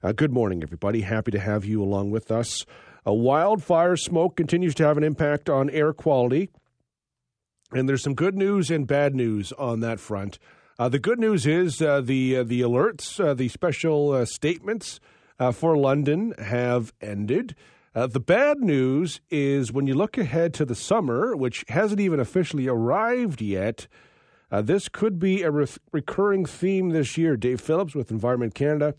Uh, good morning, everybody. Happy to have you along with us. A wildfire smoke continues to have an impact on air quality, and there's some good news and bad news on that front. Uh, the good news is uh, the uh, the alerts, uh, the special uh, statements for London have ended. the bad news is when you look ahead to the summer, which hasn't even officially arrived yet. this could be a re- recurring theme this year. Dave Phillips with Environment Canada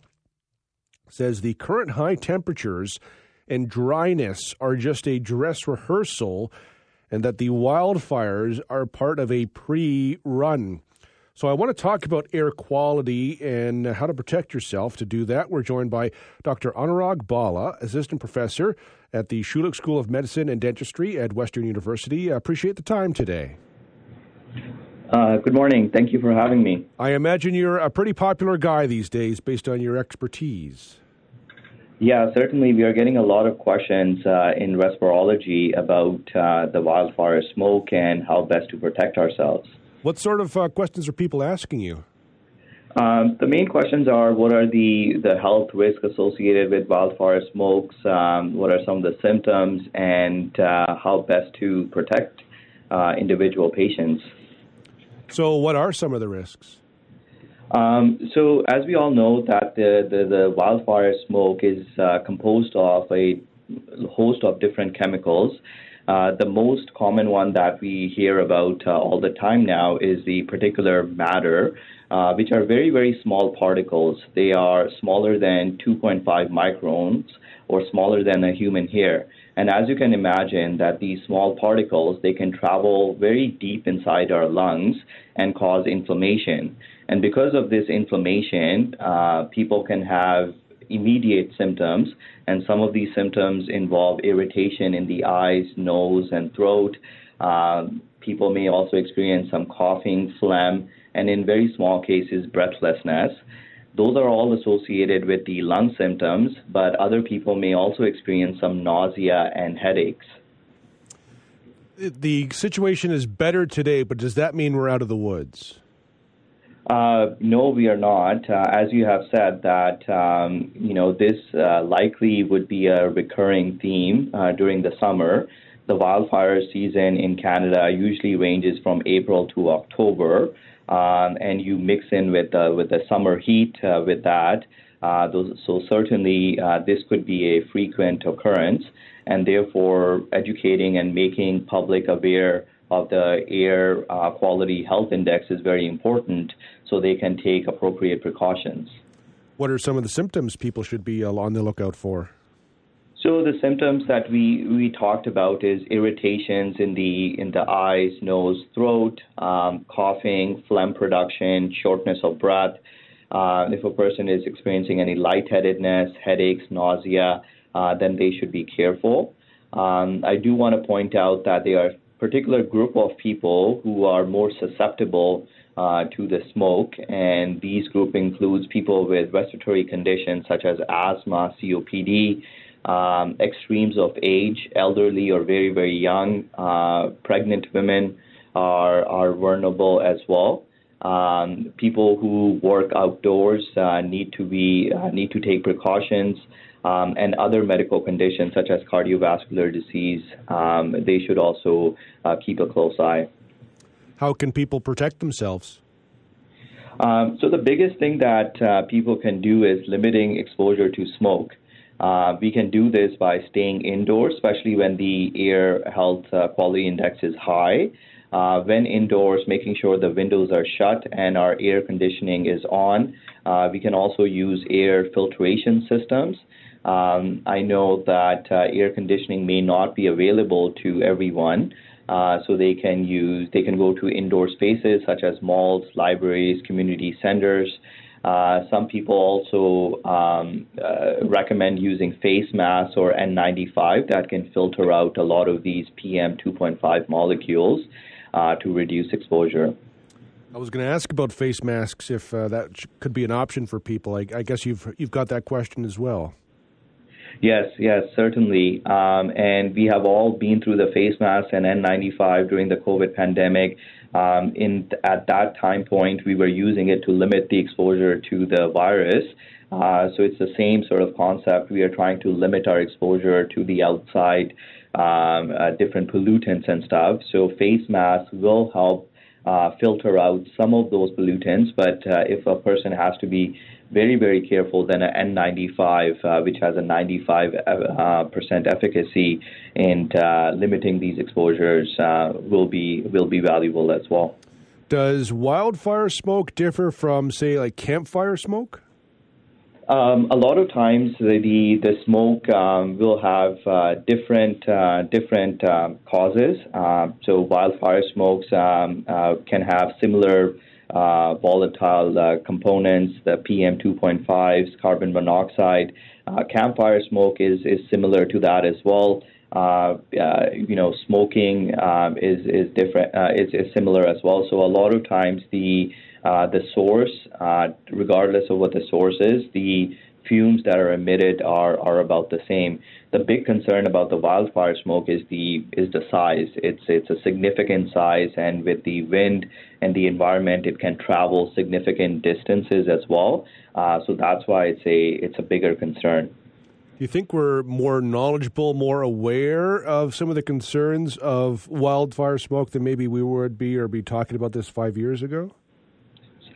says the current high temperatures and dryness are just a dress rehearsal and that the wildfires are part of a pre run. So, I want to talk about air quality and how to protect yourself. To do that, we're joined by Dr. Anurag Bhalla, assistant professor at the Schulich School of Medicine and Dentistry at Western University. I appreciate the time today. Uh, good morning. Thank you for having me. I imagine you're a pretty popular guy these days based on your expertise. Yeah, certainly. We are getting a lot of questions uh, in respirology about uh, the wildfire smoke and how best to protect ourselves. What sort of uh, questions are people asking you? Um, the main questions are what are the, the health risks associated with wildfire smokes? Um, what are some of the symptoms? And uh, how best to protect uh, individual patients? So, what are some of the risks? Um, so, as we all know, that the, the, the wildfire smoke is uh, composed of a host of different chemicals. Uh, the most common one that we hear about uh, all the time now is the particulate matter, uh, which are very, very small particles. They are smaller than 2.5 microns or smaller than a human hair. And as you can imagine, that these small particles they can travel very deep inside our lungs and cause inflammation. And because of this inflammation, uh, people can have immediate symptoms, and some of these symptoms involve irritation in the eyes, nose, and throat. Uh, people may also experience some coughing, phlegm, and in very small cases, breathlessness. Those are all associated with the lung symptoms, but other people may also experience some nausea and headaches. The situation is better today, but does that mean we're out of the woods? Uh, no, we are not. Uh, as you have said, that um, you know this uh, likely would be a recurring theme uh, during the summer. The wildfire season in Canada usually ranges from April to October, um, and you mix in with with the summer heat uh, with that. Uh, those, so certainly this could be a frequent occurrence, and therefore educating and making public aware of the air uh, quality health index is very important so they can take appropriate precautions. What are some of the symptoms people should be uh, on the lookout for? So the symptoms that we, we talked about is irritations in the in the eyes, nose, throat, um, coughing, phlegm production, shortness of breath. Uh, if a person is experiencing any lightheadedness, headaches, nausea, uh, then they should be careful. Um, I do want to point out that there are a particular group of people who are more susceptible uh, to the smoke, and these group includes people with respiratory conditions such as asthma, COPD, um, extremes of age, elderly or very very young, uh, pregnant women are are vulnerable as well. Um, people who work outdoors uh, need to be uh, need to take precautions um, and other medical conditions such as cardiovascular disease, um, they should also uh, keep a close eye. How can people protect themselves? Um, so, the biggest thing that uh, people can do is limiting exposure to smoke. Uh, we can do this by staying indoors, especially when the air health uh, quality index is high. Uh, when indoors, making sure the windows are shut and our air conditioning is on. Uh, we can also use air filtration systems. Um, I know that uh, air conditioning may not be available to everyone, uh, so they can use they can go to indoor spaces such as malls, libraries, community centers. Uh, some people also um, uh, recommend using face masks or N95 that can filter out a lot of these PM 2.5 molecules uh, to reduce exposure. I was going to ask about face masks if uh, that could be an option for people. I, I guess you've you've got that question as well. Yes, yes, certainly. Um, and we have all been through the face masks and N95 during the COVID pandemic. Um, in at that time point, we were using it to limit the exposure to the virus. Uh, so it's the same sort of concept. We are trying to limit our exposure to the outside um, uh, different pollutants and stuff. So face masks will help uh, filter out some of those pollutants. But uh, if a person has to be very, very careful, than an N95, uh, which has a 95% uh, percent efficacy and uh, limiting these exposures, will be will be valuable as well. Does wildfire smoke differ from, say, like campfire smoke? Um, a lot of times the the smoke um, will have uh, different uh, different um, causes. Uh, so wildfire smokes um, uh, can have similar uh, volatile uh, components, the PM 2.5s, carbon monoxide. campfire smoke is is similar to that as well. You know, smoking um, is is different is, is similar as well. So a lot of times the uh, the source, uh, regardless of what the source is, the fumes that are emitted are, are about the same. The big concern about the wildfire smoke is the is the size. It's it's a significant size, and with the wind and the environment, it can travel significant distances as well. Uh, so that's why it's a it's a bigger concern. Do you think we're more knowledgeable, more aware of some of the concerns of wildfire smoke than maybe we would be or be talking about this five years ago?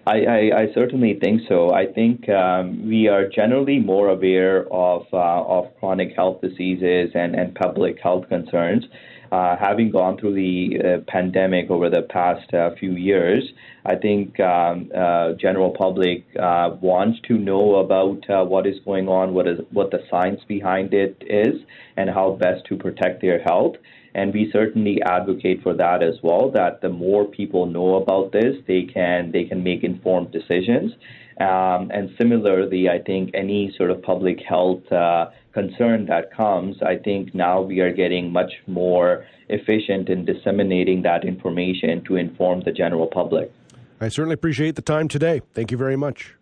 I, I, I, certainly think so. I think um, we are generally more aware of uh, of chronic health diseases and, and public health concerns. Uh, having gone through the uh, pandemic over the past uh, few years, I think um, uh, general public uh, wants to know about what is going on, what is what the science behind it is, and how best to protect their health. And we certainly advocate for that as well. That the more people know about this, they can they can make informed decisions. Um, and similarly, I think any sort of public health uh, concern that comes, I think now we are getting much more efficient in disseminating that information to inform the general public. I certainly appreciate the time today. Thank you very much.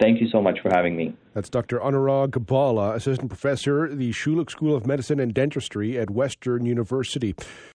Thank you so much for having me. That's Dr. Anurag Bhalla, Assistant Professor, the Schulich School of Medicine and Dentistry at Western University.